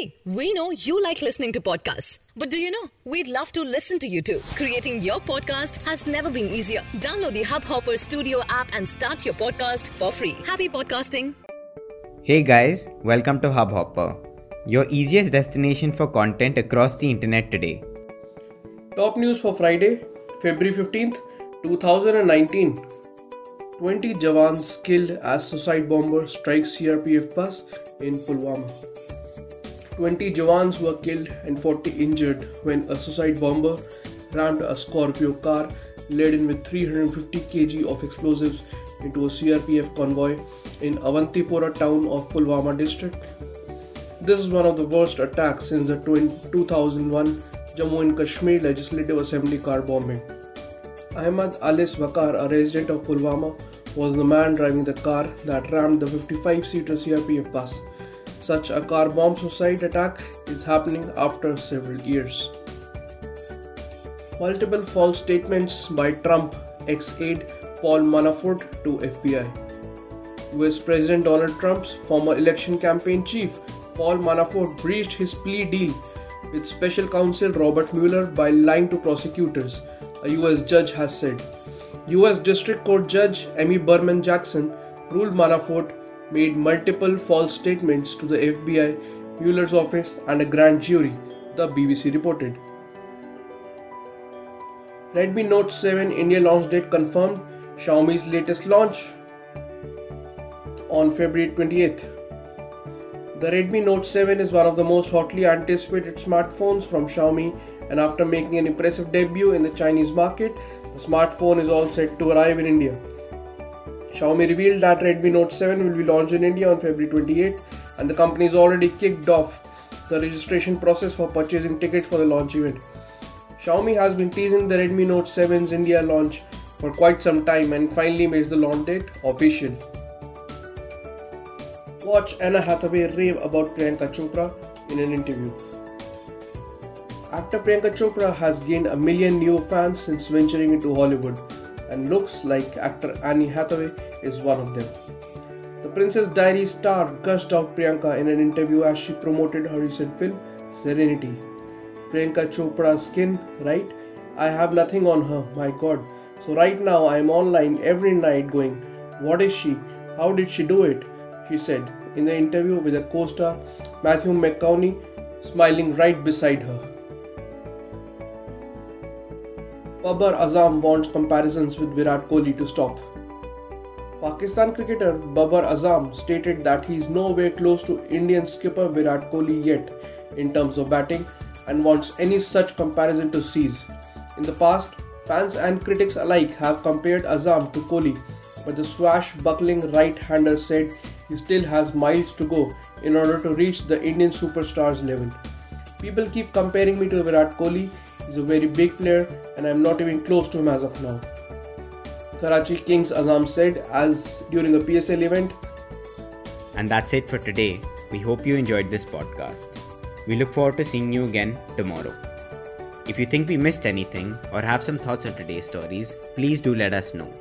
See, we know you like listening to podcasts. But do you know? We'd love to listen to you too. Creating your podcast has never been easier. Download the Hubhopper Studio app and start your podcast for free. Happy podcasting. Hey guys, welcome to Hubhopper, your easiest destination for content across the internet today. Top news for Friday, February 15th, 2019. 20 Jawans killed as suicide bomber strikes CRPF bus in Pulwama. 20 Jawans were killed and 40 injured when a suicide bomber rammed a Scorpio car laden with 350 kg of explosives into a CRPF convoy in Avantipora town of Pulwama district. This is one of the worst attacks since the 2001 Jammu and Kashmir Legislative Assembly car bombing. Ahmad Alis Wakar, a resident of Pulwama, was the man driving the car that rammed the 55 seater CRPF bus. Such a car bomb suicide attack is happening after several years. Multiple false statements by Trump ex aide Paul Manafort to FBI. US President Donald Trump's former election campaign chief Paul Manafort breached his plea deal with special counsel Robert Mueller by lying to prosecutors, a US judge has said. US District Court Judge Amy Berman Jackson ruled Manafort made multiple false statements to the FBI, Mueller's office, and a grand jury, the BBC reported. Redmi Note 7 India launch date confirmed, Xiaomi's latest launch on February 28th. The Redmi Note 7 is one of the most hotly anticipated smartphones from Xiaomi, and after making an impressive debut in the Chinese market, the smartphone is all set to arrive in India. Xiaomi revealed that Redmi Note 7 will be launched in India on February 28, and the company has already kicked off the registration process for purchasing tickets for the launch event. Xiaomi has been teasing the Redmi Note 7's India launch for quite some time and finally makes the launch date official. Watch Anna Hathaway rave about Priyanka Chopra in an interview. Actor Priyanka Chopra has gained a million new fans since venturing into Hollywood, and looks like actor Annie Hathaway is one of them. The Princess Diaries star gushed out Priyanka in an interview as she promoted her recent film Serenity. Priyanka Chopra's skin, right? I have nothing on her, my god. So right now I am online every night going, What is she? How did she do it? She said in the interview with a co star Matthew McConaughey smiling right beside her. Babar Azam wants comparisons with Virat Kohli to stop. Pakistan cricketer Babar Azam stated that he is nowhere close to Indian skipper Virat Kohli yet in terms of batting and wants any such comparison to cease. In the past, fans and critics alike have compared Azam to Kohli, but the swashbuckling right-hander said he still has miles to go in order to reach the Indian superstars level. People keep comparing me to Virat Kohli He's a very big player and I'm not even close to him as of now. Karachi Kings Azam said as during a PSL event. And that's it for today. We hope you enjoyed this podcast. We look forward to seeing you again tomorrow. If you think we missed anything or have some thoughts on today's stories, please do let us know.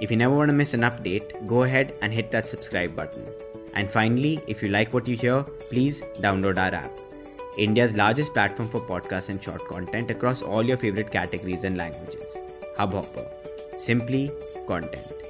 If you never want to miss an update, go ahead and hit that subscribe button. And finally, if you like what you hear, please download our app. India's largest platform for podcasts and short content across all your favorite categories and languages. Hubhopper. Simply content.